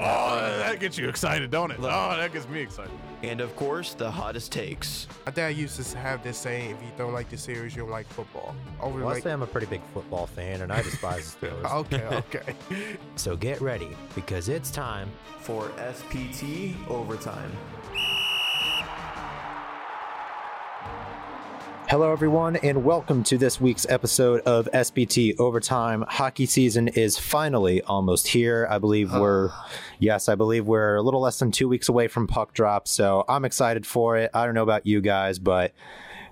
Oh, that gets you excited, don't it? Oh, that gets me excited. And of course, the hottest takes. My dad used to have this saying: "If you don't like the series, you don't like football." Over Well, I like, say I'm a pretty big football fan, and I despise the Steelers. okay, okay. So get ready because it's time. For SPT Overtime. Hello, everyone, and welcome to this week's episode of SPT Overtime. Hockey season is finally almost here. I believe we're, yes, I believe we're a little less than two weeks away from puck drop. So I'm excited for it. I don't know about you guys, but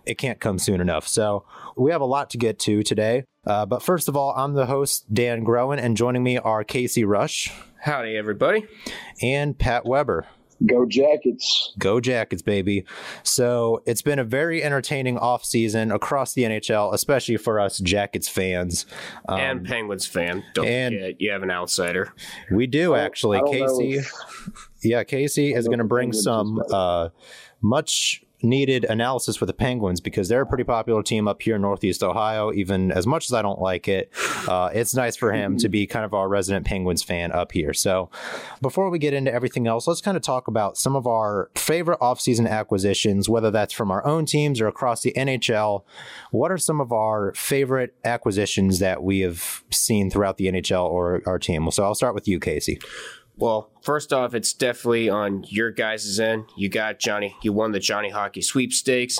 it can't come soon enough. So we have a lot to get to today. Uh, but first of all, I'm the host, Dan Groen, and joining me are Casey Rush Howdy, everybody. and Pat Weber. Go Jackets. Go Jackets, baby. So it's been a very entertaining offseason across the NHL, especially for us Jackets fans. Um, and Penguins fan. Don't and- forget, you have an outsider. we do actually. I don't know Casey, if- yeah, Casey is going to bring Penguins some uh, much needed analysis for the Penguins because they're a pretty popular team up here in Northeast Ohio. Even as much as I don't like it, uh, it's nice for him to be kind of our resident Penguins fan up here. So before we get into everything else, let's kind of talk about some of our favorite offseason acquisitions, whether that's from our own teams or across the NHL. What are some of our favorite acquisitions that we have seen throughout the NHL or our team? So I'll start with you, Casey. Well, first off, it's definitely on your guys' end. You got Johnny. You won the Johnny Hockey sweepstakes.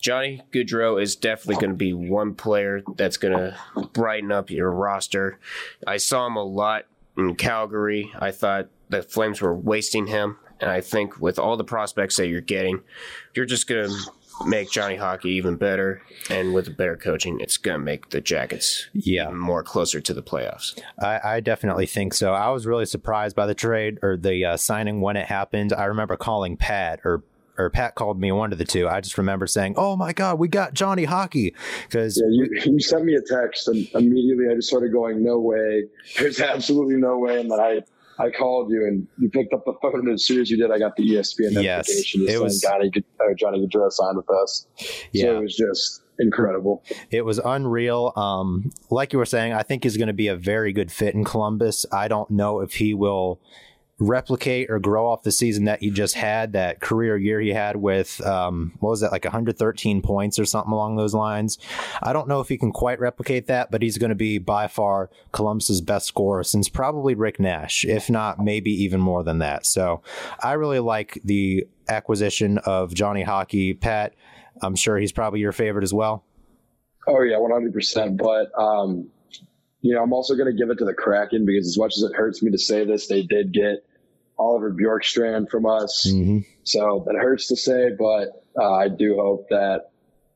Johnny Gaudreau is definitely going to be one player that's going to brighten up your roster. I saw him a lot in Calgary. I thought the Flames were wasting him. And I think with all the prospects that you're getting, you're just going to make Johnny Hockey even better. And with better coaching, it's going to make the Jackets Yeah. more closer to the playoffs. I, I definitely think so. I was really surprised by the trade or the uh, signing when it happened. I remember calling Pat or or Pat called me one of the two. I just remember saying, "Oh my God, we got Johnny Hockey!" Because Yeah, you, you sent me a text, and immediately I just started going, "No way! There's absolutely no way!" And then I, I called you, and you picked up the phone, and as soon as you did, I got the ESPN Yes, notification. it It was- was Johnny uh, Johnny Gaudreau signed with us. Yeah. So it was just incredible. it was unreal. Um, like you were saying, I think he's going to be a very good fit in Columbus. I don't know if he will replicate or grow off the season that he just had, that career year he had with, um, what was that, like 113 points or something along those lines. I don't know if he can quite replicate that, but he's going to be by far Columbus's best scorer since probably Rick Nash, if not maybe even more than that. So I really like the acquisition of Johnny Hockey. Pat, I'm sure he's probably your favorite as well. Oh yeah, one hundred percent. But um, you know, I'm also going to give it to the Kraken because as much as it hurts me to say this, they did get Oliver Bjorkstrand from us. Mm-hmm. So that hurts to say, but uh, I do hope that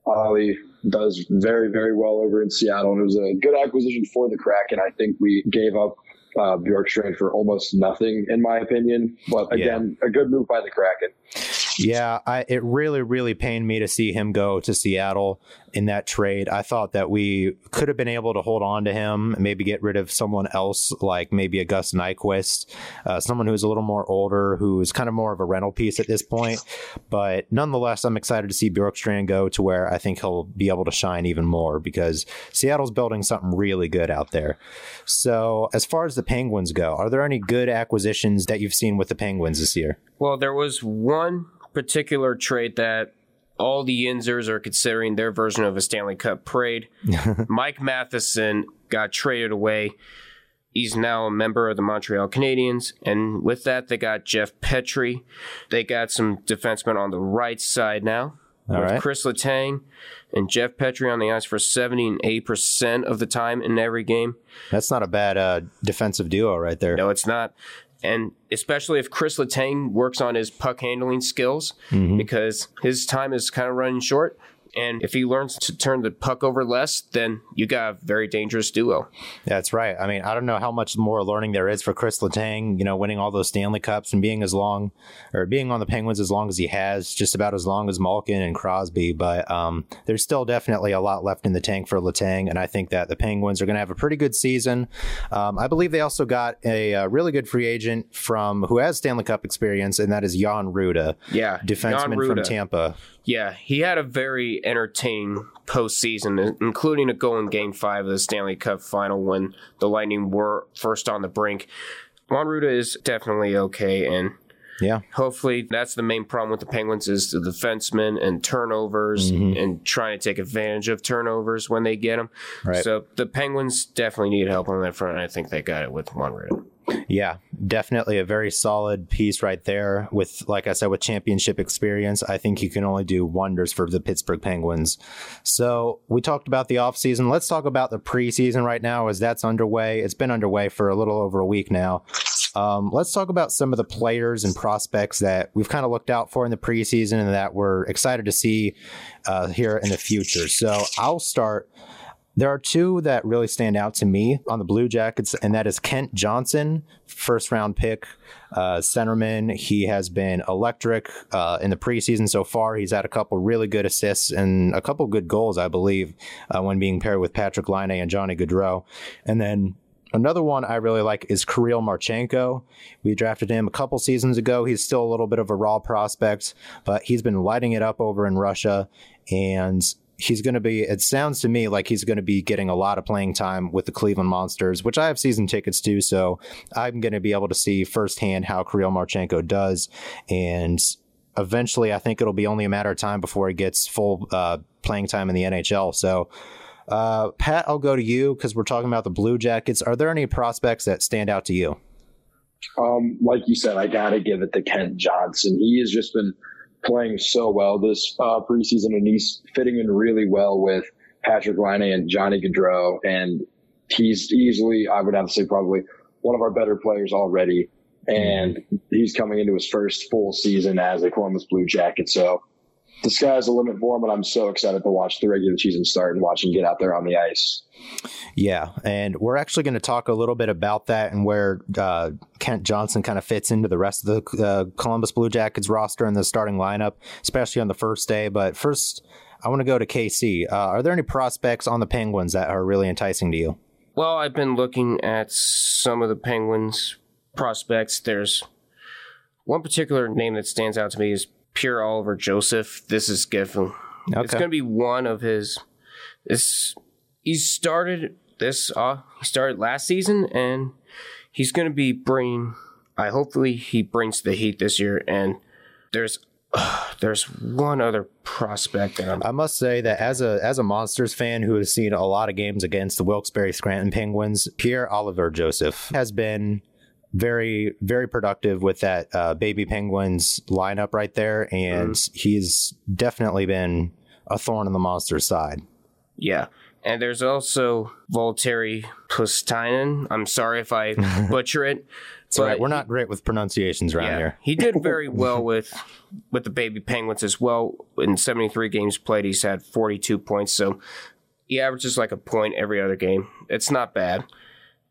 Ollie does very, very well over in Seattle. And it was a good acquisition for the Kraken. I think we gave up uh, Bjorkstrand for almost nothing, in my opinion. But again, a good move by the Kraken. Yeah, I, it really, really pained me to see him go to Seattle in that trade. I thought that we could have been able to hold on to him, and maybe get rid of someone else, like maybe a Gus Nyquist, uh, someone who's a little more older, who's kind of more of a rental piece at this point. But nonetheless, I'm excited to see Bjorkstrand go to where I think he'll be able to shine even more because Seattle's building something really good out there. So, as far as the Penguins go, are there any good acquisitions that you've seen with the Penguins this year? Well, there was one particular trade that all the Yinzers are considering their version of a Stanley Cup parade. Mike Matheson got traded away. He's now a member of the Montreal Canadiens. And with that, they got Jeff Petry. They got some defensemen on the right side now. All with right. Chris Letang and Jeff Petry on the ice for 78% of the time in every game. That's not a bad uh, defensive duo right there. No, it's not. And especially if Chris Letang works on his puck handling skills, Mm-hmm. because his time is kind of running short. And if he learns to turn the puck over less, then you got a very dangerous duo. That's right. I mean, I don't know how much more learning there is for Chris Letang, you know, winning all those Stanley Cups and being as long or being on the Penguins as long as he has, just about as long as Malkin and Crosby. But um, there's still definitely a lot left in the tank for Letang. And I think that the Penguins are going to have a pretty good season. Um, I believe they also got a, a, really good free agent from who has Stanley Cup experience, and that is Jan Rutta. Yeah. Defenseman from Tampa. Yeah, he had a very entertaining postseason, including a goal in Game Five of the Stanley Cup Final when the Lightning were first on the brink. Jan Rutta is definitely okay, and yeah, hopefully that's the main problem with the Penguins is the defensemen and turnovers mm-hmm. and trying to take advantage of turnovers when they get them. Right. So the Penguins definitely need help on that front. And I think they got it with Rutta. Yeah, definitely a very solid piece right there. With, like I said, with championship experience, I think he can only do wonders for the Pittsburgh Penguins. So we talked about the offseason. Let's talk about the preseason right now as that's underway. It's been underway for a little over a week now. Um, let's talk about some of the players and prospects that we've kind of looked out for in the preseason and that we're excited to see uh, here in the future. So I'll start there are two that really stand out to me on the Blue Jackets, and that is Kent Johnson, first round pick, uh, centerman. He has been electric uh, in the preseason so far. He's had a couple really good assists and a couple good goals, I believe, uh, when being paired with Patrick Laine and Johnny Gaudreau. And then Another one I really like is Kirill Marchenko. We drafted him a couple seasons ago. He's still a little bit of a raw prospect, but he's been lighting it up over in Russia. And he's going to be, it sounds to me like he's going to be getting a lot of playing time with the Cleveland Monsters, which I have season tickets to. So I'm going to be able to see firsthand how Kirill Marchenko does. And eventually, I think it'll be only a matter of time before he gets full uh, playing time in the NHL. So, uh, Pat, I'll go to you because we're talking about the Blue Jackets. Are there any prospects that stand out to you? Um, like you said, I got to give it to Kent Johnson. He has just been playing so well this uh, preseason, and he's fitting in really well with Patrick Laine and Johnny Gaudreau. And he's easily, I would have to say, probably one of our better players already. And he's coming into his first full season as a Columbus Blue Jacket. So the sky's the limit for him, and I'm so excited to watch the regular season start and watch him get out there on the ice. Yeah, and we're actually going to talk a little bit about that and where uh, Kent Johnson kind of fits into the rest of the uh, Columbus Blue Jackets roster and the starting lineup, especially on the first day. But first, I want to go to KC. Uh, are there any prospects on the Penguins that are really enticing to you? Well, I've been looking at some of the Penguins prospects. There's one particular name that stands out to me is Pierre-Olivier Joseph. This is Giffen. Okay. It's going to be one of his. This he started this. Uh, he started last season, and he's going to be bringing. I hopefully he brings the heat this year. And there's uh, there's one other prospect that I'm, i must say that as a as a Monsters fan who has seen a lot of games against the Wilkes-Barre Scranton Penguins, Pierre-Olivier Joseph has been very very productive with that uh, baby penguins lineup right there and mm. he's definitely been a thorn in the monster's side yeah and there's also Valtteri Puustinen. I'm sorry if I butcher it. but right. We're not great with pronunciations around yeah, here. he did very well with with the baby penguins as well. In 73 games played, he's had 42 points. So he averages like a point every other game. It's not bad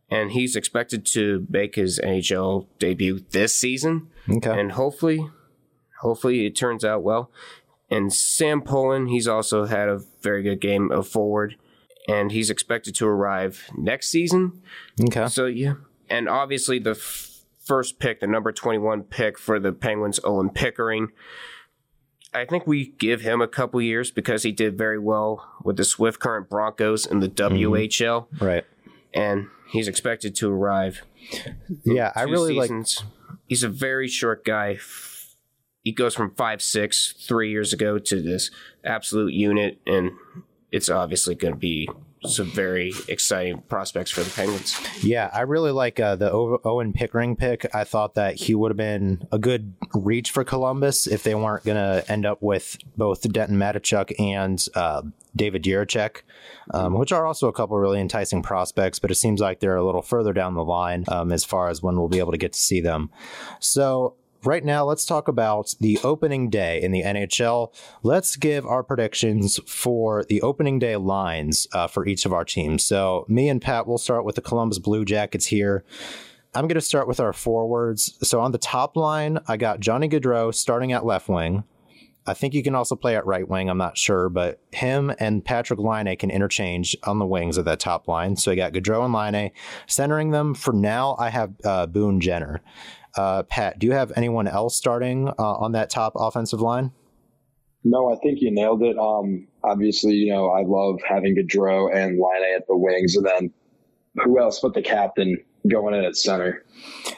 and he's expected to make his NHL debut this season. Okay. And hopefully, hopefully it turns out well. And Sam Poulin, he's also had a very good game of forward, and he's expected to arrive next season. Okay. So yeah, and obviously the f- first pick, the number twenty-one pick for the Penguins, Owen Pickering. I think we give him a couple years because he did very well with the Swift Current Broncos in the WHL. Mm-hmm. Right. And he's expected to arrive. Yeah, I really seasons. like. He's a very short guy. He goes from five six three years ago to this absolute unit, and it's obviously going to be some very exciting prospects for the Penguins. Yeah, I really like uh, the Owen Pickering pick. I thought that he would have been a good reach for Columbus if they weren't going to end up with both Denton Mateychuk and uh, David Jiricek, um, which are also a couple really enticing prospects, but it seems like they're a little further down the line um, as far as when we'll be able to get to see them. So right now, let's talk about the opening day in the NHL. Let's give our predictions for the opening day lines uh, for each of our teams. So, me and Pat will start with the Columbus Blue Jackets here. I'm going to start with our forwards. So, on the top line, I got Johnny Gaudreau starting at left wing. I think you can also play at right wing. I'm not sure, but him and Patrick Laine can interchange on the wings of that top line. So I got Gaudreau and Laine. Centering them for now, I have uh, Boone Jenner. Uh, Pat, do you have anyone else starting uh, on that top offensive line? No, I think you nailed it. Um, obviously, you know, I love having Gaudreau and Laine at the wings, and then who else but the captain going in at center?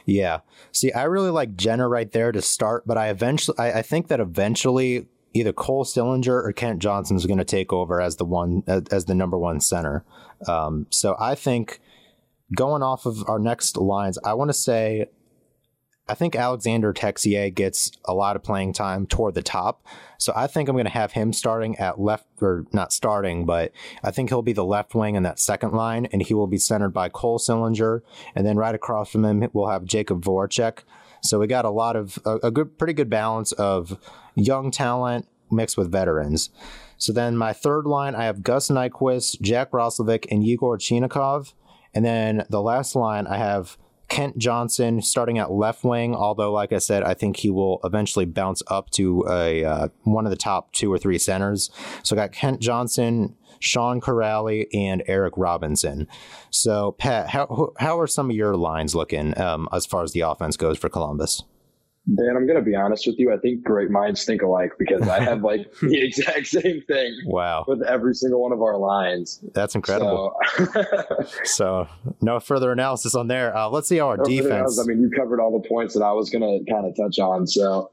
Yeah. See, I really like Jenner right there to start, but I eventually, I, I think that eventually either Cole Sillinger or Kent Johnson is going to take over as the one as the number one center. Um, so I think going off of our next lines, I want to say I think Alexander Texier gets a lot of playing time toward the top. So I think I'm going to have him starting at left, or not starting, but I think he'll be the left wing in that second line, and he will be centered by Cole Sillinger. And then right across from him, we'll have Jakub Voracek. So we got a lot of, a, a good, pretty good balance of young talent mixed with veterans. So then my third line, I have Gus Nyquist, Jack Roslovic, and Yegor Chinakhov. And then the last line, I have Kent Johnson starting at left wing, although, like I said, I think he will eventually bounce up to a uh, one of the top two or three centers. So I got Kent Johnson, Sean Kuraly, and Eric Robinson. So, Pat, how how are some of your lines looking um, as far as the offense goes for Columbus? Dan, I'm gonna be honest with you. I think great minds think alike because I have like the exact same thing. Wow. With every single one of our lines. That's incredible. So, so no further analysis on there. Uh, let's see how our no defense. I mean, you covered all the points that I was gonna kind of touch on. So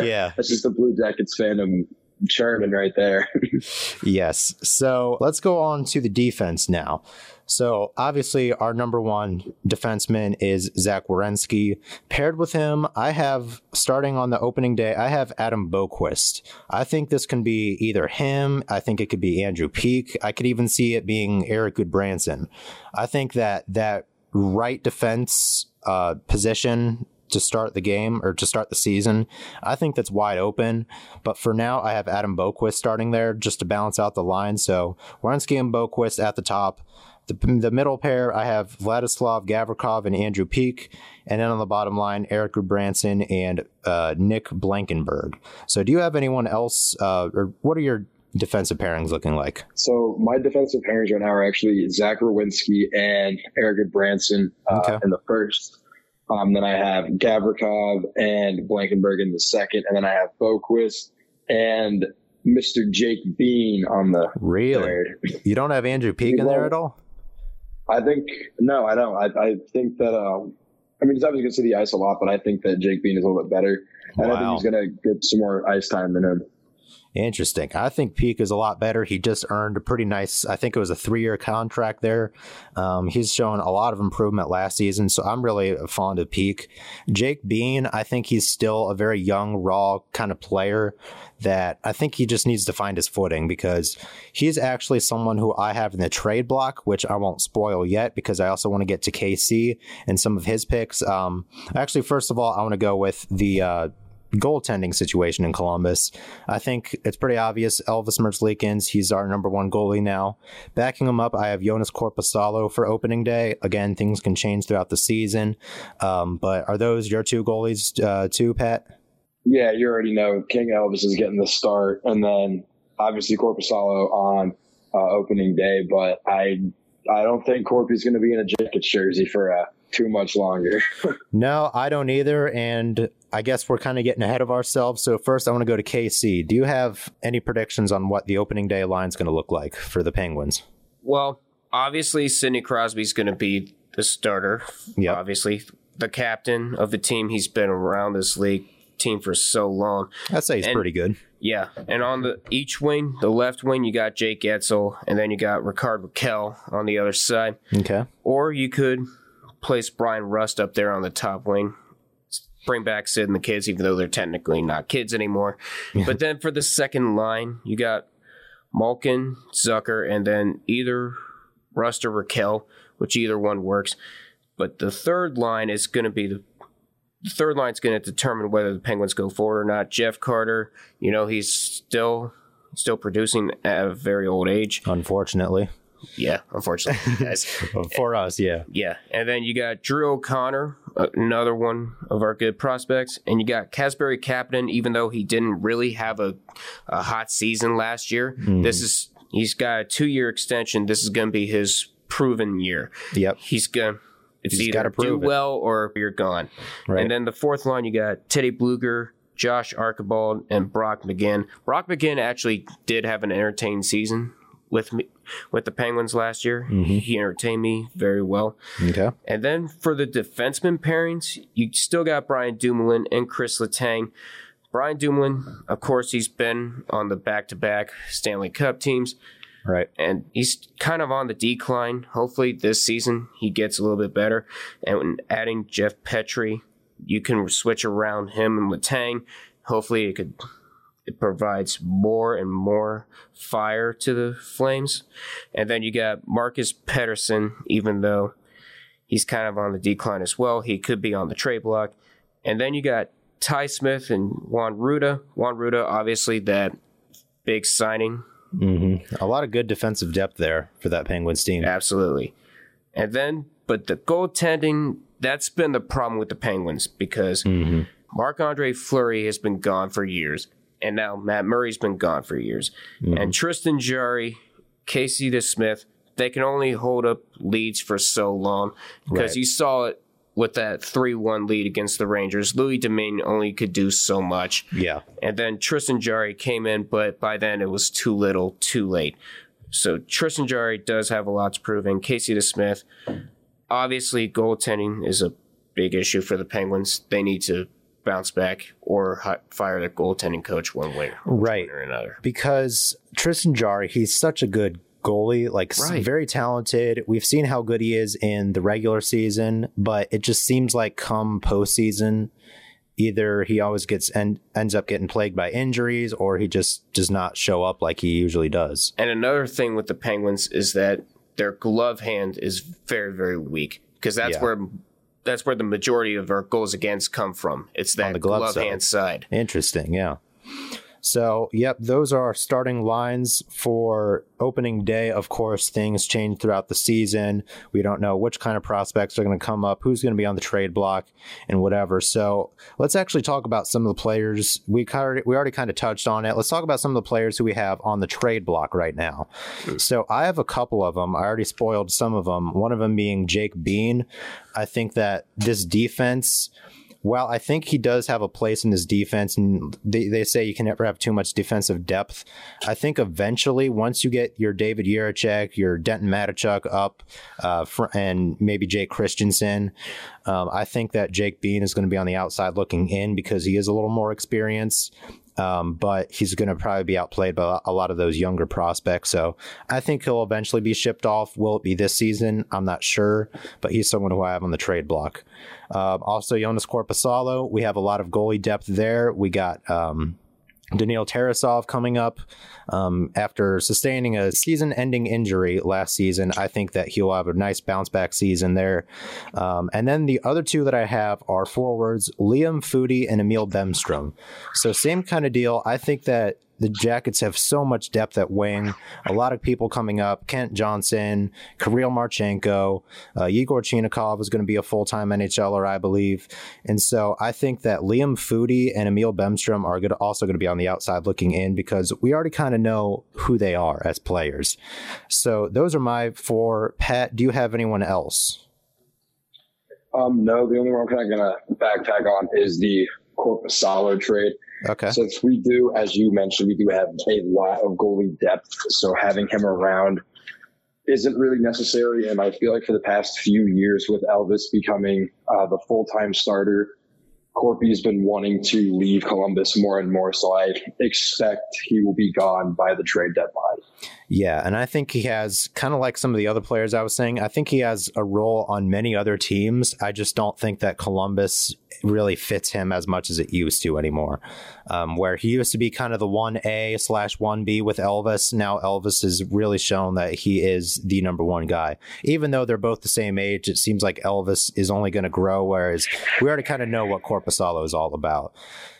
yeah, that's just the Blue Jackets fandom churning right there. yes. So let's go on to the defense now. So obviously, our number one defenseman is Zach Werenski. Paired with him, I have starting on the opening day. I have Adam Boqvist. I think this can be either him. I think it could be Andrew Peeke. I could even see it being Eric Gudbranson. I think that that right defense uh, position to start the game or to start the season. I think that's wide open. But for now, I have Adam Boqvist starting there just to balance out the line. So Werenski and Boqvist at the top. The, the middle pair, I have Vladislav Gavrikov and Andrew Peeke. And then on the bottom line, Eric Branson and uh, Nick Blankenburg. So do you have anyone else, uh, or what are your defensive pairings looking like? So my defensive pairings right now are actually Zach Werenski and Eric Gudbranson uh, okay. in the first. Um, then I have Gavrikov and Blankenburg in the second. And then I have Boqvist and Mr. Jake Bean on the really. Third. You don't have Andrew Peeke in there at all? I think no, I don't. I, I think that um, I mean he's obviously going to see the ice a lot, but I think that Jake Bean is a little bit better, and wow. I think he's going to get some more ice time than him. Interesting. I think Peeke is a lot better. He just earned a pretty nice, I think it was a three year contract there. Um, he's shown a lot of improvement last season, so I'm really fond of Peeke. Jake Bean, I think he's still a very young, raw kind of player that I think he just needs to find his footing because he's actually someone who I have in the trade block, which I won't spoil yet because I also want to get to KC and some of his picks. Um, actually, first of all, I want to go with the, uh, goaltending situation in Columbus. I think it's pretty obvious. Elvis Merzlikins, he's our number one goalie now. Backing him up, I have Joonas Korpisalo for opening day. Again, things can change throughout the season. Um, but are those your two goalies uh, too, Pat? Yeah, you already know King Elvis is getting the start, and then obviously Korpisalo on uh, opening day. But I, I don't think Korpi's going to be in a Jackets jersey for uh, too much longer. no, I don't either. And I guess we're kind of getting ahead of ourselves. So first, I want to go to KC. Do you have any predictions on what the opening day line is going to look like for the Penguins? Well, obviously, Sidney Crosby's going to be the starter. Yeah, obviously the captain of the team. He's been around this league team for so long. I'd say he's and, pretty good. Yeah, and on the each wing, the left wing, you got Jake Guentzel, and then you got Rickard Rakell on the other side. Okay. Or you could place Bryan Rust up there on the top wing bring back Sid and the kids, even though they're technically not kids anymore. but then for the second line, you got Malkin, Zucker, and then either Rust or Rakell, which either one works. But the third line is going to be the the third is going to determine whether the Penguins go forward or not. Jeff Carter, you know, he's still still producing at a very old age. Unfortunately, Yeah, unfortunately, guys. for us, yeah. Yeah, and then you got Drew O'Connor, another one of our good prospects, and you got Kasperi Kapanen, Even though he didn't really have a, a hot season last year, hmm. this is he's got a two year extension. This is going to be his proven year. Yep. He's gonna it's He's either do it. well or you're gone. Right. And then the fourth line, you got Teddy Bluger, Josh Archibald, and Brock McGinn. Brock McGinn actually did have an entertaining season with me with the Penguins last year. Mm-hmm. He entertained me very well. Okay. And then for the defenseman pairings, you still got Brian Dumoulin and Chris Letang. Brian Dumoulin, of course, he's been on the back-to-back Stanley Cup teams Right. and he's kind of on the decline. Hopefully, this season he gets a little bit better. And when adding Jeff Petry, you can switch around him and Letang. Hopefully, it could it provides more and more fire to the Flames. And then you got Marcus Pettersson, even though he's kind of on the decline as well. He could be on the trade block. And then you got Ty Smith and Juan Rutta. Juan Rutta, obviously, that big signing hmm A lot of good defensive depth there for that Penguins team. Absolutely. And then, but the goaltending, that's been the problem with the Penguins because Marc Andre Fleury has been gone for years. And now Matt Murray's been gone for years. And Tristan Jarry, Casey DeSmith, they can only hold up leads for so long because Right. you saw it with that 3 1 lead against the Rangers. Louis Domingue only could do so much. Yeah. And then Tristan Jarry came in, but by then it was too little, too late. So Tristan Jarry does have a lot to prove. And Casey DeSmith, obviously, goaltending is a big issue for the Penguins. They need to bounce back or fire their goaltending coach one way Right. or another. because Tristan Jarry, he's such a good goalie, like Right. very talented. We've seen how good he is in the regular season, but it just seems like come postseason, either he always gets and ends up getting plagued by injuries, or he just does not show up like he usually does. And another thing with the Penguins is that their glove hand is very, very weak because that's Yeah. where that's where the majority of our goals against come from. It's that the glove glove, hand side. Interesting, yeah. So, yep, those are our starting lines for opening day. Of course, things change throughout the season. We don't know which kind of prospects are going to come up, who's going to be on the trade block, and whatever. So, let's actually talk about some of the players. We kind we already kind of touched on it. Let's talk about some of the players who we have on the trade block right now. So, I have a couple of them. I already spoiled some of them. One of them being Jake Bean. I think that this defense well, I think he does have a place in his defense, and they, they say you can never have too much defensive depth. I think eventually, once you get your David Jiricek, your Denton Mateychuk up, uh, fr- and maybe Jake Christiansen, um, I think that Jake Bean is going to be on the outside looking in because he is a little more experienced. Um, but he's going to probably be outplayed by a lot of those younger prospects. So I think he'll eventually be shipped off. Will it be this season? I'm not sure, but he's someone who I have on the trade block. Uh, also, Joonas Korpisalo. We have a lot of goalie depth there. We got um, Daniil Tarasov coming up um, after sustaining a season-ending injury last season. I think that he'll have a nice bounce-back season there. Um, and then the other two that I have are forwards Liam Foudy and Emil Bemstrom. So same kind of deal. I think that the Jackets have so much depth at wing. A lot of people coming up. Kent Johnson, Kirill Marchenko, uh, Yegor Chinakhov is going to be a full time NHLer, I believe. And so I think that Liam Foudy and Emil Bemstrom are gonna, also going to be on the outside looking in because we already kind of know who they are as players. So those are my four. Pat, do you have anyone else? Um, no, the only one I'm kind of going to backpack on is the Korpisalo trade. Okay. Since we do, as you mentioned, we do have a lot of goalie depth, so having him around isn't really necessary. And I feel like for the past few years, with Elvis becoming uh, the full time starter, Korpi's been wanting to leave Columbus more and more. So I expect he will be gone by the trade deadline. Yeah, and I think he has kind of like some of the other players I was saying. I think he has a role on many other teams. I just don't think that Columbus really fits him as much as it used to anymore. Um, where he used to be kind of the one A slash one B with Elvis. Now Elvis has really shown that he is the number one guy. Even though they're both the same age, it seems like Elvis is only going to grow. Whereas we already kind of know what Korpisalo is all about.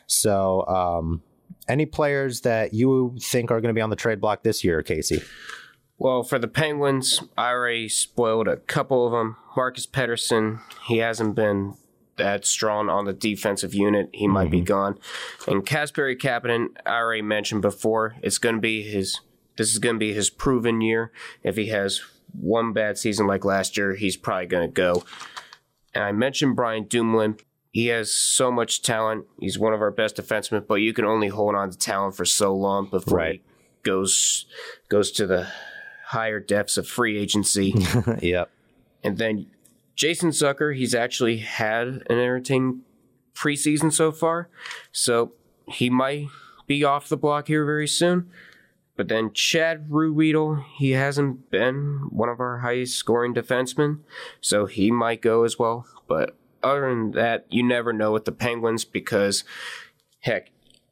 So. Um, any players that you think are going to be on the trade block this year, Casey? Well, for the Penguins, I already spoiled a couple of them. Marcus Pettersson, he hasn't been that strong on the defensive unit. He might be mm-hmm. gone. And Kasperi Kapanen, I already mentioned before, it's going to be his. This is going to be his proven year. If he has one bad season like last year, he's probably going to go. And I mentioned Brian Dumoulin. He has so much talent. He's one of our best defensemen, but you can only hold on to talent for so long before Right. he goes goes to the higher depths of free agency. yep. and then Jason Zucker, he's actually had an entertaining preseason so far, so he might be off the block here very soon. But then Chad Ruhwedel, he hasn't been one of our highest scoring defensemen, so he might go as well. But other than that, you never know with the Penguins because, heck,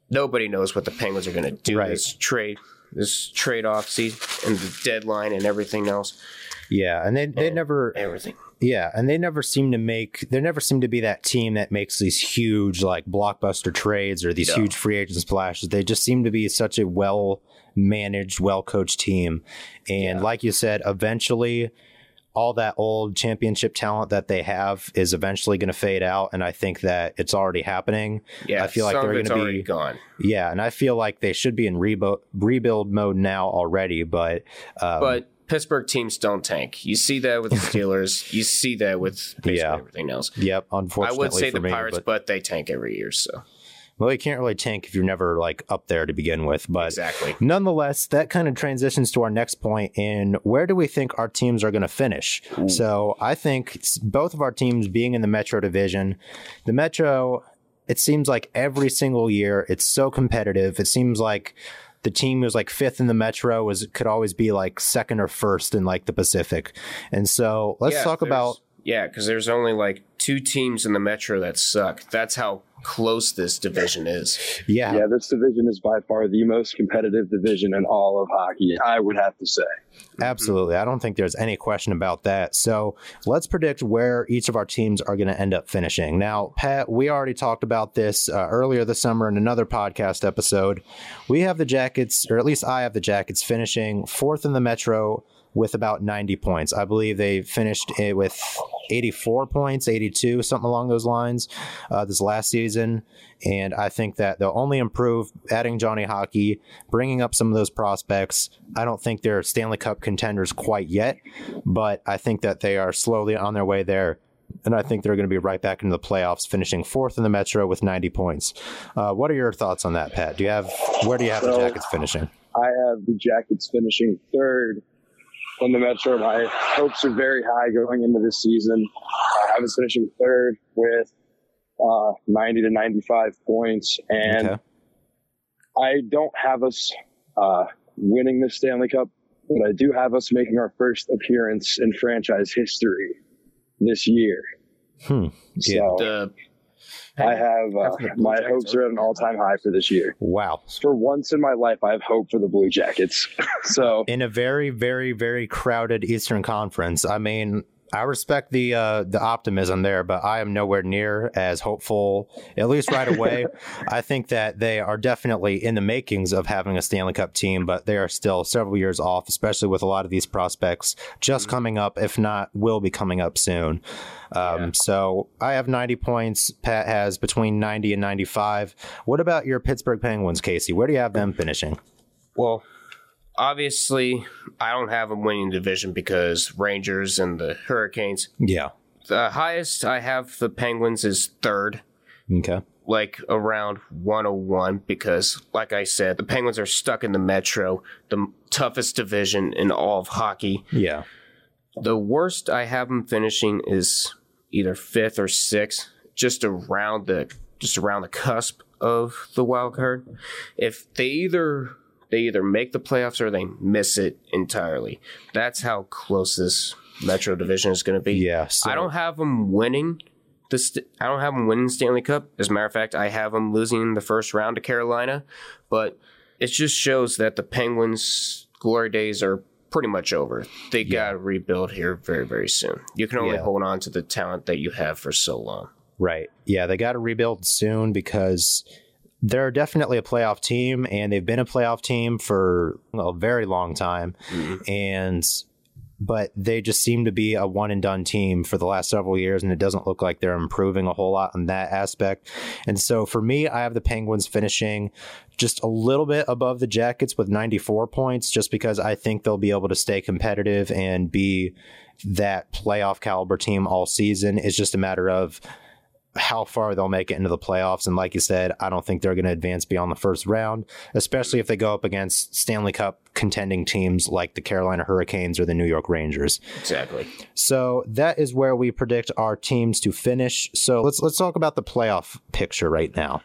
nobody knows what the Penguins are going to do Right. this trade, this trade off season, and the deadline and everything else. Yeah, and they they oh, never Everything. yeah, and they never seem to make there never seem to be that team that makes these huge like blockbuster trades or these No. huge free agent splashes. They just seem to be such a well managed, well coached team. And like you said, eventually all that old championship talent that they have is eventually going to fade out and I think that it's already happening. Yeah, I feel like they're going to be gone. Yeah, and I feel like they should be in rebuild rebuild mode now already, but um, But Pittsburgh teams don't tank. You see that with the Steelers. you see that with basically Yeah. everything else. yep, Unfortunately, I would say the me, Pirates, but- but, they tank every year. So Well, you can't really tank if you're never like up there to begin with. But Exactly. nonetheless, that kind of transitions to our next point in where do we think our teams are going to finish? So I think both of our teams being in the Metro division, the Metro, it seems like every single year it's so competitive. It seems like the team who's like fifth in the Metro was could always be like second or first in like the Pacific. And so let's Yeah, talk about yeah, because there's only like two teams in the Metro that suck. That's how close this division is. yeah, Yeah, this division is by far the most competitive division in all of hockey. I would have to say. Absolutely. I don't think there's any question about that. So let's predict where each of our teams are going to end up finishing. Now, Pat, we already talked about this uh, earlier this summer in another podcast episode. We have the Jackets, or at least I have the Jackets, finishing fourth in the Metro with about 90 points. I believe they finished it with 84 points, 82, something along those lines uh, this last season. And I think that they'll only improve adding Johnny Hockey, bringing up some of those prospects. I don't think they're Stanley Cup contenders quite yet, but I think that they are slowly on their way there. And I think they're going to be right back into the playoffs, finishing fourth in the Metro with 90 points. Uh, what are your thoughts on that, Pat? Do you have where do you have the Jackets finishing? I have the Jackets finishing third in the Metro. My hopes are very high going into this season. I have us finishing third with uh, 90 to 95 points, and Okay. I don't have us uh, winning the Stanley Cup, but I do have us making our first appearance in franchise history this year. Hmm. Yeah. So The I have uh, my Jackets hopes are at an all-time high for this year. Wow. For once in my life, I have hope for the Blue Jackets. so in a very, very, very crowded Eastern Conference. I mean, I respect the uh, the optimism there, but I am nowhere near as hopeful. At least right away, I think that they are definitely in the makings of having a Stanley Cup team, but they are still several years off, especially with a lot of these prospects just coming up. If not, will be coming up soon. Um, So I have 90 points. Pat has between 90 and 95. What about your Pittsburgh Penguins, Casey? Where do you have them finishing? well, obviously, I don't have them winning the division because Rangers and the Hurricanes. Yeah. The highest I have the Penguins is third. Okay. like around 101 because like i said the penguins are stuck in the metro the toughest division in all of hockey Yeah. the worst i have them finishing is either fifth or sixth just around the just around the cusp of the wild card if they either they either make the playoffs or they miss it entirely. That's how close this Metro division is going to be. Yeah, so- I don't have them winning. The st- I don't have them winning Stanley Cup. As a matter of fact, I have them losing the first round to Carolina. But it just shows that the Penguins' glory days are pretty much over. They got to rebuild here very, very soon. You can only Yeah. hold on to the talent that you have for so long. Right. Yeah, they got to rebuild soon because they're definitely a playoff team and they've been a playoff team for a very long time. Mm-hmm. And but they just seem to be a one and done team for the last several years and it doesn't look like they're improving a whole lot on that aspect. And so for me, I have the Penguins finishing just a little bit above the Jackets with 94 points just because I think they'll be able to stay competitive and be that playoff caliber team all season. It's just a matter of how far they'll make it into the playoffs. And like you said, I don't think they're going to advance beyond the first round, especially if they go up against Stanley Cup contending teams like the Carolina Hurricanes or the New York Rangers. Exactly. So that is where we predict our teams to finish. So let's let's talk about the playoff picture right now.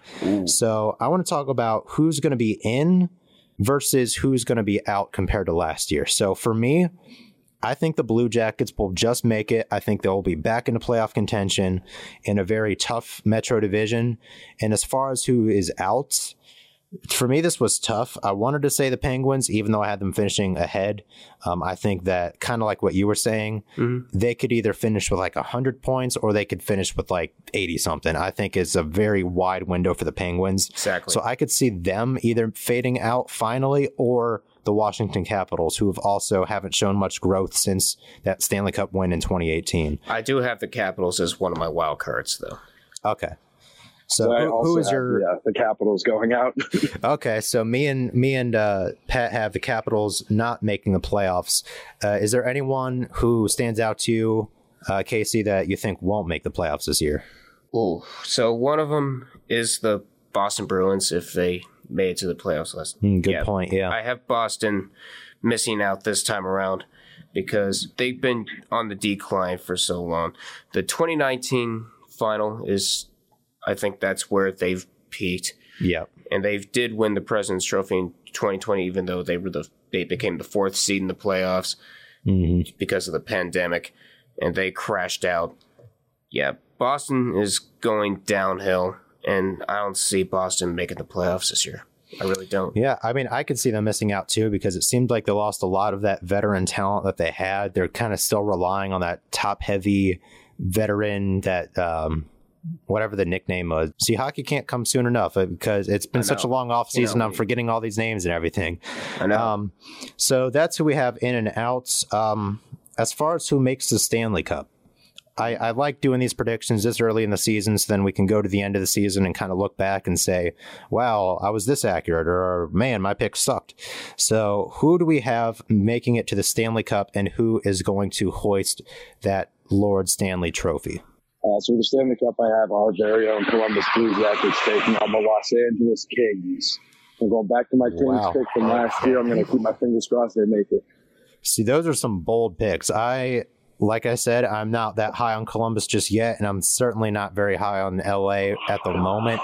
So I want to talk about who's going to be in versus who's going to be out compared to last year. So for me, I think the Blue Jackets will just make it. I think they'll be back into playoff contention in a very tough Metro division. And as far as who is out, for me, this was tough. I wanted to say the Penguins, even though I had them finishing ahead. Um, I think that kind of like what you were saying, they could either finish with like 100 points or they could finish with like 80 something. I think it's a very wide window for the Penguins. Exactly. So I could see them either fading out finally or the Washington Capitals, who have also haven't shown much growth since that Stanley Cup win in 2018. I do have the Capitals as one of my wild cards, though. Okay. So I who, who also is have your the, uh, the Capitals going out? Okay, so me and me and uh, Pat have the Capitals not making the playoffs. Uh, is there anyone who stands out to you, uh, Casey, that you think won't make the playoffs this year? Oh, So one of them is the Boston Bruins if they made it to the playoffs last. Hmm, good Yeah. point. Yeah, I have Boston missing out this time around because they've been on the decline for so long. The 2019 final is, I think that's where they've peaked, yeah, and they did win the President's Trophy in 2020, even though they were the they became the fourth seed in the playoffs hmm because of the pandemic, and they crashed out. Yeah, Boston is going downhill, and I don't see Boston making the playoffs this year. I really don't. yeah. I mean, I could see them missing out too because it seemed like they lost a lot of that veteran talent that they had. They're kind of still relying on that top-heavy veteran that. Um, Whatever the nickname was. See, hockey can't come soon enough uh, because it's been such a long off You season. know, I'm forgetting all these names and everything. I know. Um, so that's who we have in and out. Um, as far as who makes the Stanley Cup, I, I like doing these predictions this early in the season, so then we can go to the end of the season and kind of look back and say, "Wow, I was this accurate," or "Man, my pick sucked." So, who do we have making it to the Stanley Cup, and who is going to hoist that Lord Stanley Trophy? Uh, so the Stanley Cup, I have our very own Columbus Blue Jackets taking on the Los Angeles Kings. I'm going back to my Kings Wow. pick from last year. I'm going to keep my fingers crossed they make it. See, those are some bold picks. I, like I said, I'm not that high on Columbus just yet, and I'm certainly not very high on LA at the moment.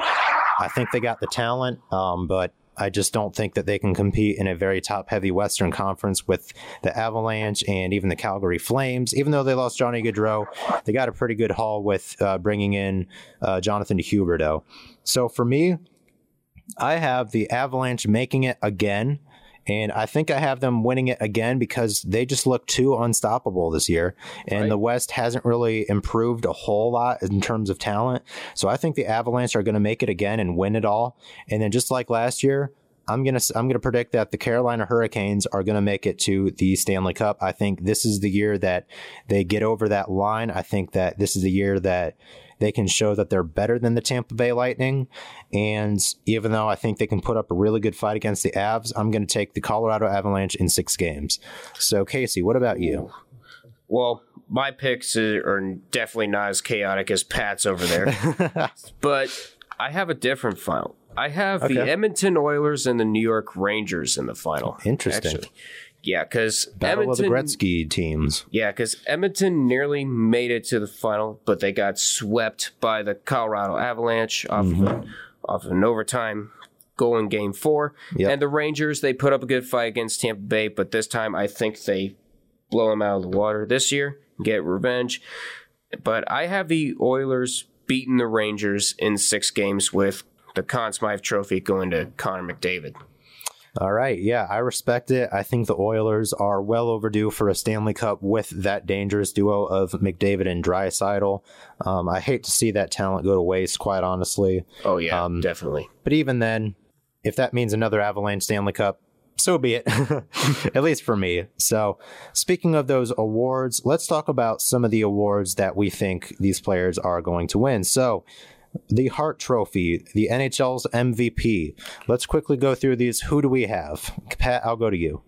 I think they got the talent, um, but I just don't think that they can compete in a very top heavy Western Conference with the Avalanche and even the Calgary Flames. Even though they lost Johnny Gaudreau, they got a pretty good haul with uh, bringing in uh, Jonathan Huberdeau. So for me, I have the Avalanche making it again. And I think I have them winning it again because they just look too unstoppable this year. And Right. the West hasn't really improved a whole lot in terms of talent. So I think the Avalanche are going to make it again and win it all. And then just like last year, I'm gonna I'm gonna predict that the Carolina Hurricanes are gonna make it to the Stanley Cup. I think this is the year that they get over that line. I think that this is the year that they can show that they're better than the Tampa Bay Lightning. And even though I think they can put up a really good fight against the Avs, I'm going to take the Colorado Avalanche in six games. So, Casey, what about you? Well, my picks are definitely not as chaotic as Pat's over there, but I have a different final. I have the Edmonton Oilers and the New York Rangers in the final. Interesting. actually. Yeah, because Battle Edmonton, of the Gretzky teams. Yeah, because Edmonton nearly made it to the final, but they got swept by the Colorado Avalanche off of, Mm-hmm. a, off of an overtime goal in game four. Yep. And the Rangers, they put up a good fight against Tampa Bay, but this time I think they blow them out of the water this year, and get revenge. But I have the Oilers beating the Rangers in six games with the Conn Smythe Trophy going to Connor McDavid. All right. Yeah, I respect it. I think the Oilers are well overdue for a Stanley Cup with that dangerous duo of McDavid and Draisaitl. Um, I hate to see that talent go to waste, quite honestly. Oh, yeah, Um, definitely. But even then, if that means another Avalanche Stanley Cup, so be it. At least for me. So, speaking of those awards, let's talk about some of the awards that we think these players are going to win. So, the Hart Trophy, the NHL's MVP. Let's quickly go through these. Who do we have? Pat, I'll go to you.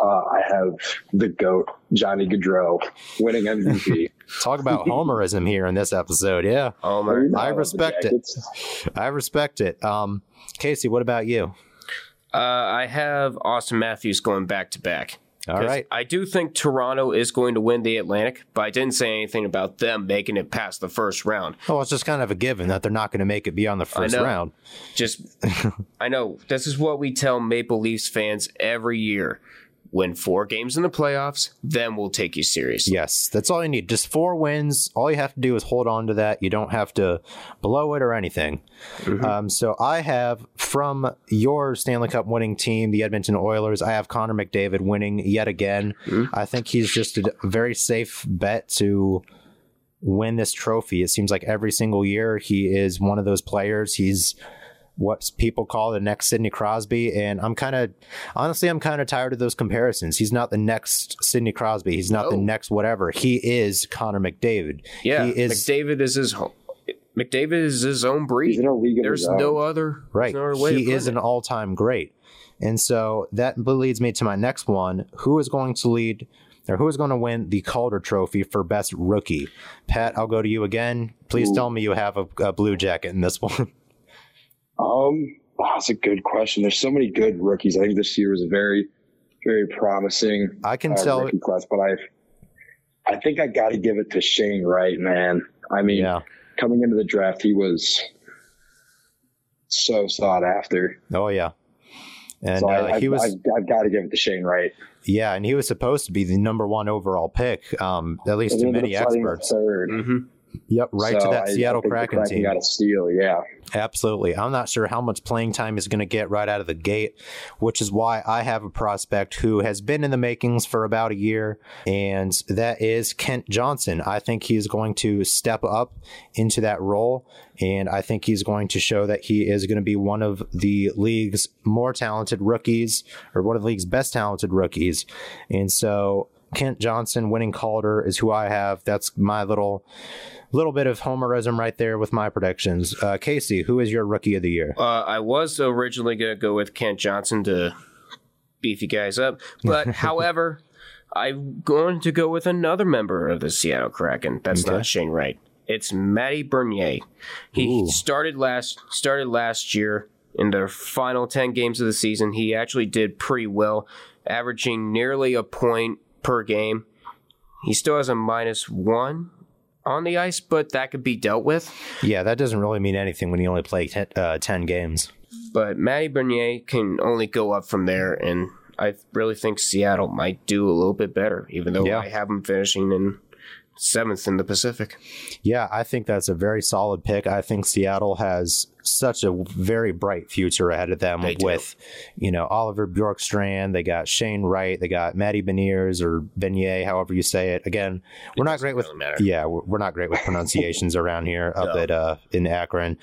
Uh, I have the GOAT, Johnny Gaudreau, winning MVP. Talk about homerism here in this episode. Yeah, Homer. I respect it. I respect it. Um, Casey, what about you? Uh, I have Auston Matthews going back to back. All right. I do think Toronto is going to win the Atlantic, but I didn't say anything about them making it past the first round. Oh, it's just kind of a given that they're not going to make it beyond the first round. Just, I know this is what we tell Maple Leafs fans every year. Win four games in the playoffs, then we'll take you seriously. Yes, that's all you need. Just four wins. All you have to do is hold on to that. You don't have to blow it or anything. Um, so I have from your Stanley Cup winning team, the Edmonton Oilers, I have Connor McDavid winning yet again. I think he's just a very safe bet to win this trophy. It seems like every single year he is one of those players. He's what people call the next Sidney Crosby. And I'm kind of, honestly, I'm kind of tired of those comparisons. He's not the next Sidney Crosby. He's not the Oh. next whatever. He is Connor McDavid. Yeah, He is, McDavid is his home. McDavid is his own breed. He's in a league of There's his own. no other right. there's no other way He is it. an all time great. And so that leads me to my next one. Who is going to lead or who is going to win the Calder Trophy for best rookie? Pat, I'll go to you again. Please Ooh. tell me you have a, a blue jacket in this one. Um, oh, that's a good question. There's so many good rookies. I think this year was a very, very promising I can uh, tell. rookie class, but I, I think I got to give it to Shane Wright, man. I mean, Yeah. coming into the draft, he was so sought after. Oh, yeah. And so uh, I, he I, was. I've, I've got to give it to Shane Wright. Yeah, and he was supposed to be the number one overall pick, um, at least to many experts. Third. Mhm. Yep, right So to that I- I Seattle think the Kraken team. got a steal, yeah. Absolutely. I'm not sure how much playing time he's going to get right out of the gate, which is why I have a prospect who has been in the makings for about a year, and that is Kent Johnson. I think he's going to step up into that role, and I think he's going to show that he is going to be one of the league's more talented rookies, or one of the league's best talented rookies. And so. Kent Johnson winning Calder is who I have. That's my little little bit of homerism right there with my predictions. Uh, Casey, who is your rookie of the year? Uh, I was originally going to go with Kent Johnson to beef you guys up, but however, I'm going to go with another member of the Seattle Kraken. That's Okay. not Shane Wright. It's Matty Bernier. He Ooh. started last started last year in the final ten games of the season. He actually did pretty well, averaging nearly a point per game. He still has a minus one on the ice, but that could be dealt with. Yeah, that doesn't really mean anything when you only play ten, uh, 10 games. but Matty Bernier can only go up from there, and I really think Seattle might do a little bit better, even though Yeah. I have them finishing in seventh in the Pacific. Yeah, I think that's a very solid pick. I think Seattle has such a very bright future ahead of them They do. with, you know, Oliver Bjorkstrand. They got Shane Wright. They got Maddie Beniers or Benier, however you say it. Again, we're not great with matter. yeah, we're, we're not great with pronunciations around here up No. at uh in Akron.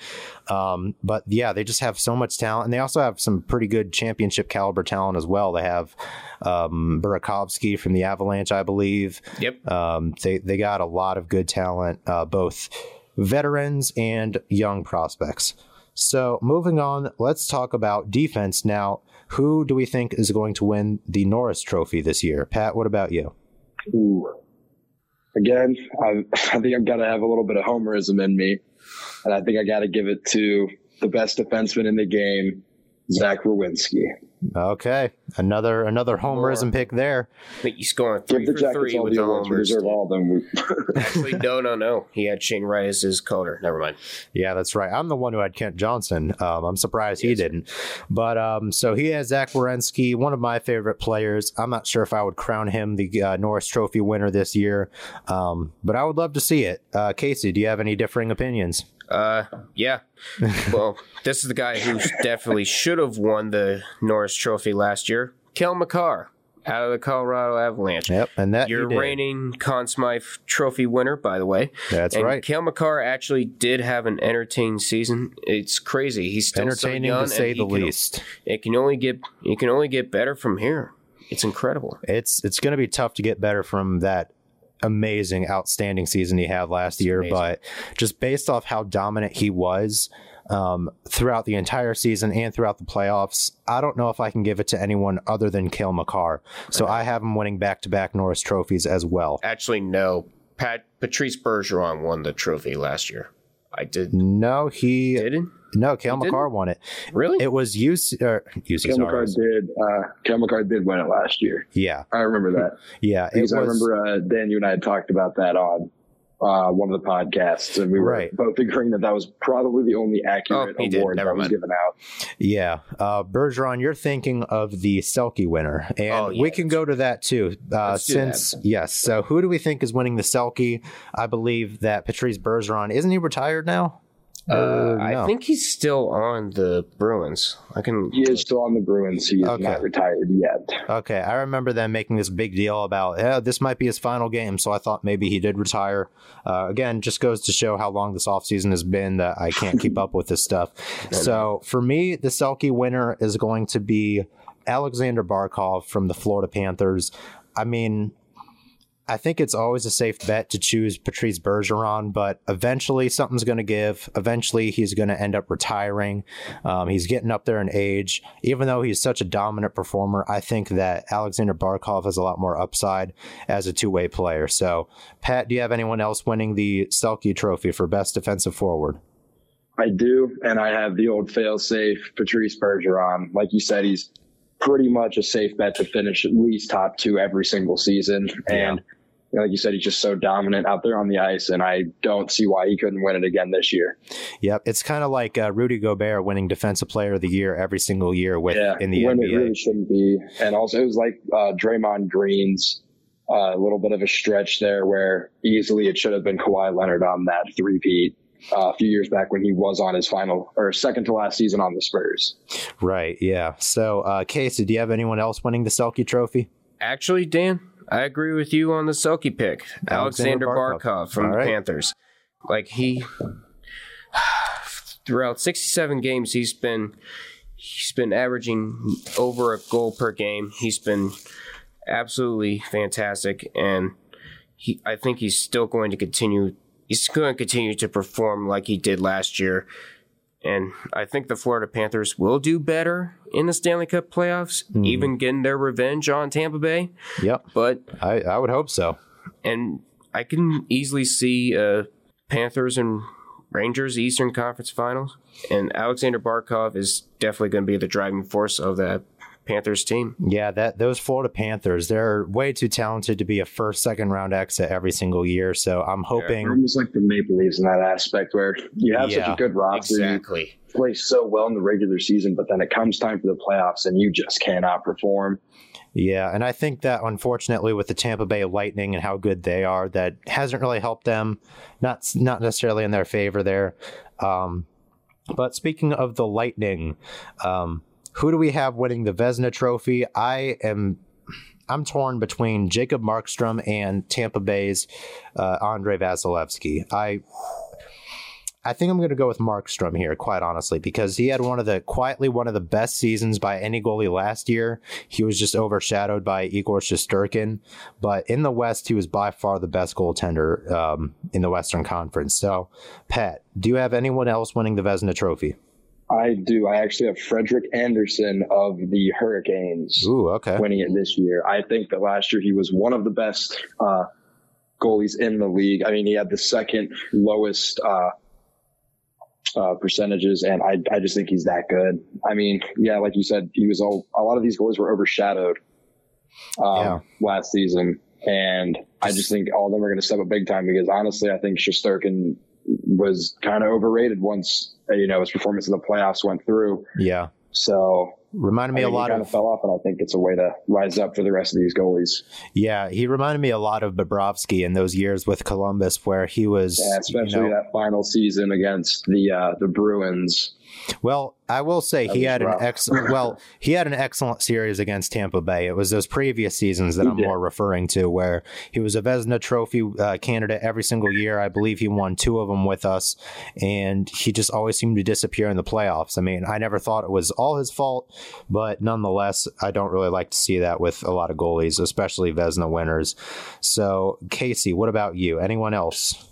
Um, but yeah, they just have so much talent, and they also have some pretty good championship caliber talent as well. They have um, Burakovsky from the Avalanche, I believe. Yep. Um, they they got a lot of good talent, uh, both veterans and young prospects. So moving on, let's talk about defense now. Who do we think is going to win the Norris Trophy this year? Pat, what about you? Ooh. Again, I, I think I've got to have a little bit of homerism in me. And I think I got to give it to the best defenseman in the game, Zach Werenski. Okay, another another homerism pick there. I think he's going three Give the for Jackets three all with the the awards. Homers. deserve all of them. Actually, no, no, no. He had Shane Wright as his Calder. Never mind. Yeah, that's right. I'm the one who had Kent Johnson. Um, I'm surprised he didn't. But um, so he has Zach Werenski, one of my favorite players. I'm not sure if I would crown him the uh, Norris Trophy winner this year, um, but I would love to see it. Uh, Casey, do you have any differing opinions? Uh, yeah. well, this is the guy who definitely should have won the Norris Trophy last year. Cale Makar out of the Colorado Avalanche. Yep, and that Your reigning Conn Smythe Trophy winner, by the way. That's and right. Cale Makar actually did have an entertaining season. It's crazy. He's still so Entertaining young, to say he the can- least. It can only get it can only get better from here. It's incredible. It's it's going to be tough to get better from that amazing, outstanding season he had last year. amazing. But just based off how dominant he was um, throughout the entire season and throughout the playoffs, I don't know if I can give it to anyone other than Cale Makar. So I have him winning back to back Norris trophies as well. Actually, no. Pat Patrice Bergeron won the trophy last year. I did. No, he Didn't no Kale He McCarr won it. really? It was UC or UC Cale Makar did. Uh, Cale Makar did win it last year. Yeah, I remember that yeah. It because was, I remember uh, Dan, you and I had talked about that on uh, one of the podcasts, and we were Right. both agreeing that that was probably the only accurate Oh, he award Never that was given out. Yeah, uh, Bergeron, you're thinking of the Selke winner, and Oh, yeah, we can go to that too. Uh, Let's do since yes, so who do we think is winning the Selke? I believe that Patrice Bergeron isn't he retired now? Uh, Or I think he's still on the Bruins. I can. He is still on the Bruins. He is Okay. not retired yet. Okay, I remember them making this big deal about yeah, this might be his final game, so I thought maybe he did retire. Uh, again, just goes to show how long this offseason has been that I can't keep up with this stuff. So for me, the Selke winner is going to be Alexander Barkov from the Florida Panthers. I mean, I think it's always a safe bet to choose Patrice Bergeron, but eventually something's going to give. Eventually, he's going to end up retiring. Um, he's getting up there in age. Even though he's such a dominant performer, I think that Alexander Barkov has a lot more upside as a two way player. So, Pat, do you have anyone else winning the Selke Trophy for best defensive forward? I do, and I have the old fail-safe Patrice Bergeron. Like you said, he's pretty much a safe bet to finish at least top two every single season. And you know, like you said, he's just so dominant out there on the ice, and I don't see why he couldn't win it again this year. Yep, it's kind of like uh, Rudy Gobert winning Defensive Player of the Year every single year with yeah, in the when NBA. it really shouldn't be. And also, it was like uh, Draymond Green's uh, a little bit of a stretch there, where easily it should have been Kawhi Leonard on that three-peat. Uh, a few years back when he was on his final or second to last season on the Spurs. Right, yeah. So, uh, Casey, do you have anyone else winning the Selke Trophy? Actually, Dan, I agree with you on the Selke pick. Alexander Alexander, Barkov. Barkov, from All the right. Panthers. Like he throughout 67 games he's been he's been averaging over a goal per game. He's been absolutely fantastic and he I think he's still going to continue he's going to continue to perform like he did last year. And I think the Florida Panthers will do better in the Stanley Cup playoffs, even getting their revenge on Tampa Bay. Yep, But I, I would hope so. and I can easily see uh, Panthers and Rangers Eastern Conference Finals, and Alexander Barkov is definitely going to be the driving force of that Panthers team. Yeah, that those Florida Panthers, they're way too talented to be a first, second round exit every single year. So I'm hoping. almost like the Maple Leafs in that aspect, where you have such a good roster, you play so well in the regular season, but then it comes time for the playoffs and you just cannot perform. Yeah, and I think that unfortunately with the Tampa Bay Lightning and how good they are, that hasn't really helped them. Not not necessarily in their favor there. Um, but speaking of the Lightning, um, who do we have winning the Vezina Trophy? I am. I'm torn between Jacob Markstrom and Tampa Bay's uh, Andrei Vasilevskiy. I I think I'm going to go with Markstrom here, quite honestly, because he had one of the quietly one of the best seasons by any goalie last year. He was just overshadowed by Igor Shesterkin, but in the West, he was by far the best goaltender um, in the Western Conference. So, Pat, do you have anyone else winning the Vezina Trophy? I do. I actually have Frederik Andersen of the Hurricanes Ooh, okay. winning it this year. I think that last year he was one of the best uh, goalies in the league. I mean, he had the second lowest uh, uh, percentages, and I, I just think he's that good. I mean, yeah, like you said, he was all, a lot of these goalies were overshadowed um, Yeah. last season, and I just think all of them are going to step up big time because honestly, I think Shesterkin was kind of overrated once uh, you know his performance in the playoffs went through. Yeah. So Reminded I me a think he lot kind of of fell off, and I think it's a way to rise up for the rest of these goalies. yeah. He reminded me a lot of Bobrovsky in those years with Columbus, where he was, Yeah, you especially know- that final season against the uh, the Bruins. Well, I will say That he had an excellent. Well, he had an excellent series against Tampa Bay. It was those previous seasons that He I'm did. more referring to, where he was a Vezina Trophy uh, candidate every single year. I believe he won two of them with us, and he just always seemed to disappear in the playoffs. I mean, I never thought it was all his fault, but nonetheless, I don't really like to see that with a lot of goalies, especially Vezina winners. So, Casey, what about you? Anyone else?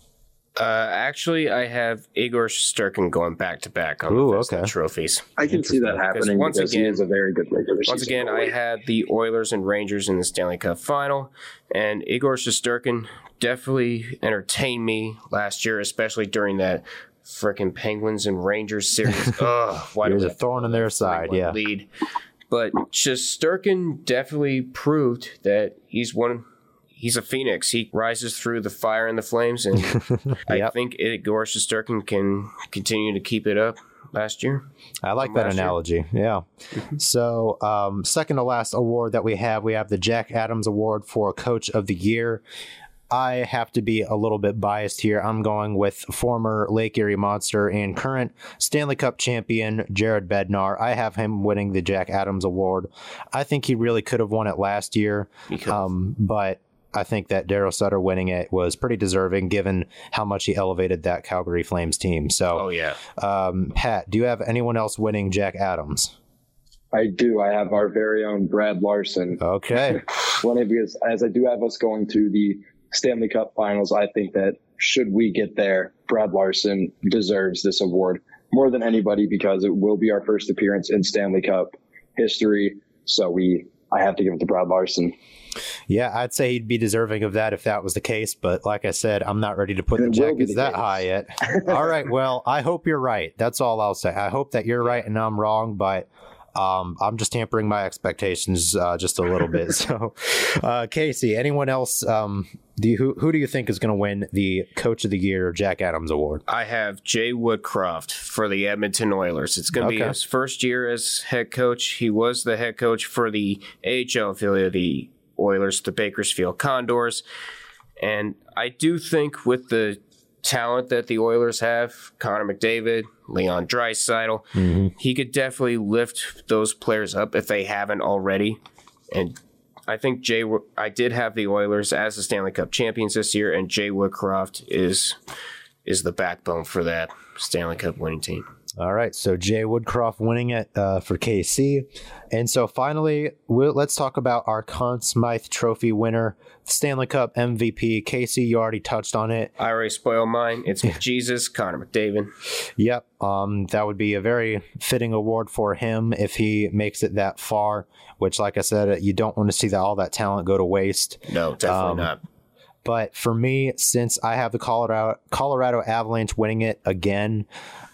Uh, actually, I have Igor Sturkin going back to back on Ooh, the okay. trophies. I can see that happening once because he again- is a very good regular Once again, I goalie. had the Oilers and Rangers in the Stanley Cup final, and Igor Shesterkin definitely entertained me last year, especially during that freaking Penguins and Rangers series. Ugh, why He was a thorn in their side, yeah. Lead? But Shesterkin definitely proved that he's one. He's a phoenix. He rises through the fire and the flames, and I Yep. think Igor Shesterkin can continue to keep it up. Last year, I like that last year. analogy. Yeah. So, um, second to last award that we have, we have the Jack Adams Award for Coach of the Year. I have to be a little bit biased here. I'm going with former Lake Erie Monster and current Stanley Cup champion Jared Bednar. I have him winning the Jack Adams Award. I think he really could have won it last year, um, but I think that Daryl Sutter winning it was pretty deserving given how much he elevated that Calgary Flames team. So, oh yeah, um, Pat, do you have anyone else winning Jack Adams? I do. I have our very own Brad Larsen. Okay. One because as I do have us going to the Stanley Cup Finals, I think that should we get there, Brad Larsen deserves this award more than anybody because it will be our first appearance in Stanley Cup history. So we, I have to give it to Brad Larsen. Yeah, I'd say he'd be deserving of that if that was the case. But like I said, I'm not ready to put the It will be jackets the that case. high yet. all right. Well, I hope you're right. That's all I'll say. I hope that you're right and I'm wrong, but um, I'm just tampering my expectations uh, just a little bit. So, uh, Casey, anyone else? Um, do you, who, who do you think is going to win the Coach of the Year Jack Adams Award? I have Jay Woodcroft for the Edmonton Oilers. It's going to be his first year as head coach. He was the head coach for the AHL affiliate the Oilers, the Bakersfield Condors. And I do think with the talent that the Oilers have, Connor McDavid, Leon Draisaitl, mm-hmm. he could definitely lift those players up if they haven't already. And I think Jay, I did have the Oilers as the Stanley Cup champions this year, and Jay Woodcroft is is the backbone for that Stanley Cup winning team. All right, so Jay Woodcroft winning it uh, for Casey, and so finally, we'll, let's talk about our Conn Smythe Trophy winner, Stanley Cup MVP. Casey, you already touched on it. I already spoiled mine. It's Jesus Connor McDavid. Yep, um, that would be a very fitting award for him if he makes it that far. Which, like I said, you don't want to see that all that talent go to waste. No, definitely Um, not. But for me, since I have the Colorado Colorado Avalanche winning it again,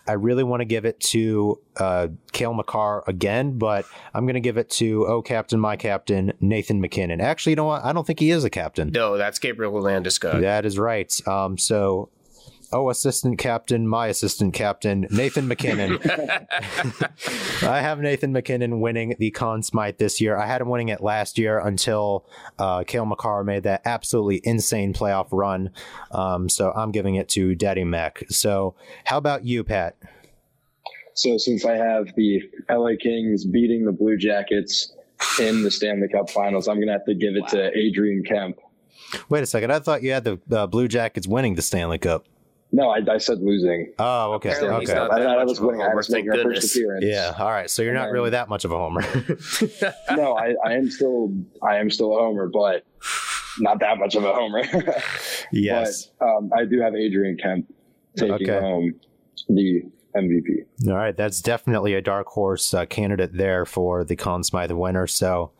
I really want to give it to uh, Cale Makar again. But I'm going to give it to oh captain, my captain, Nathan MacKinnon. Actually, you know what? I don't think he is a captain. No, that's Gabriel Landeskog. That is right. Um, so. Oh, assistant captain, my assistant captain, Nathan MacKinnon. I have Nathan MacKinnon winning the Conn Smythe this year. I had him winning it last year until uh, Cale Makar made that absolutely insane playoff run. Um, so I'm giving it to Daddy Mac. So how about you, Pat? So since I have the LA Kings beating the Blue Jackets in the Stanley Cup Finals, I'm going to have to give it to Adrian Kempe. Wait a second. I thought you had the uh, Blue Jackets winning the Stanley Cup. No, I, I said losing. Oh, okay. Apparently Okay. not I, that I was of a winning. I was making thank our first appearance. Yeah. All right. So you're not really that much of a homer. no, I, I am still I am still a homer, but not that much of a homer. yes. But um, I do have Adrian Kempe taking Okay. home the MVP. All right, that's definitely a dark horse uh, candidate there for the Conn Smythe winner. So,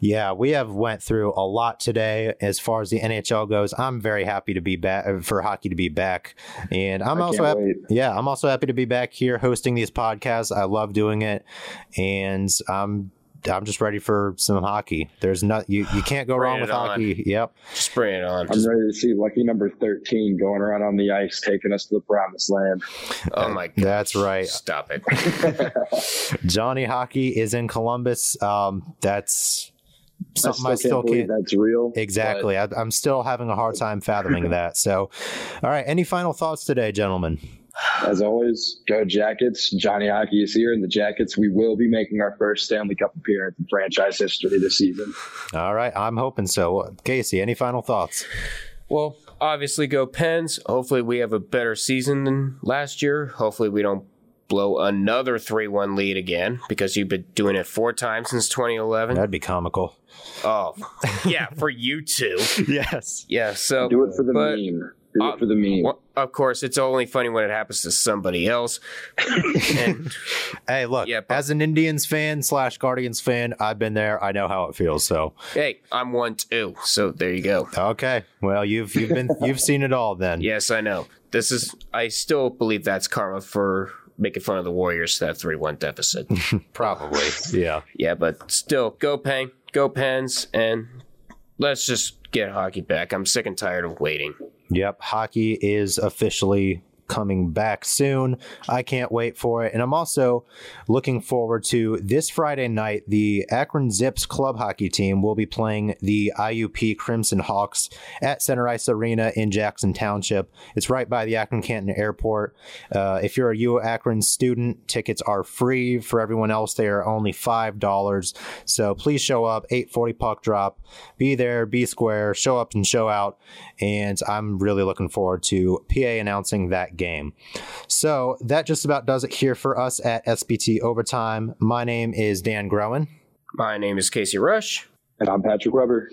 yeah, we have went through a lot today as far as the NHL goes. I'm very happy to be back for hockey to be back, and I'm I also happy. wait. Yeah, I'm also happy to be back here hosting these podcasts. I love doing it, and I'm I'm just ready for some hockey. There's not you you can't go wrong it with on. hockey. Yep. Just bring it on. I'm Just, ready to see lucky number 13 going around on the ice, taking us to the promised land. oh my god. That's right. Stop it. Johnny Hockey is in Columbus. Um, that's something I still can't can't. that's real. Exactly. I, I'm still having a hard time fathoming that. So, all right. Any final thoughts today, gentlemen? But As always, go Jackets. Johnny Hockey is here, and the Jackets, we will be making our first Stanley Cup appearance in franchise history this season. All right. I'm hoping so. Casey, any final thoughts? Well, obviously go Pens. Hopefully we have a better season than last year. Hopefully we don't blow another 3-1 lead again because you've been doing it four times since 2011. That'd be comical. Oh, yeah, for you two. Yes. Yeah, so Do it for the but- meme. Do uh, it for the meme. Well, of course, it's only funny when it happens to somebody else. and Hey, look. Yeah, but- as an Indians fan slash Guardians fan, I've been there. I know how it feels. So, hey, I'm one too. So there you go. okay. Well, you've you've been you've seen it all then. Yes, I know. This is. I still believe that's karma for making fun of the Warriors that three-one deficit. Probably. Yeah. yeah, but still, go Peng, go Pens, and let's just get hockey back. I'm sick and tired of waiting. Yep, hockey is officially coming back soon. I can't wait for it. And I'm also looking forward to this Friday night. The Akron Zips club hockey team will be playing the IUP Crimson Hawks at Center Ice Arena in Jackson Township. It's right by the Akron Canton Airport. Uh, if you're a U Akron student, tickets are free. For everyone else, they are only $5. So please show up, 840 puck drop. Be there, be square, show up and show out. And I'm really looking forward to PA announcing that game. So that just about does it here for us at SPT Overtime. My name is Dan Groen. My name is Casey Rush. And I'm Patrick Weber.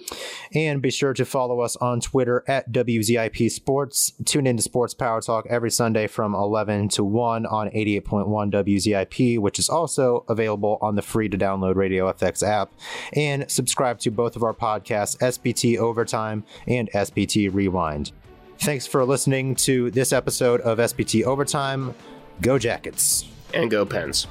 And be sure to follow us on Twitter at WZIP Sports. Tune into Sports Power Talk every Sunday from 11 to 1 on 88.1 WZIP, which is also available on the free to download Radio FX app. And subscribe to both of our podcasts, SPT Overtime and SPT Rewind. Thanks for listening to this episode of SPT Overtime. Go Jackets. And go Pens.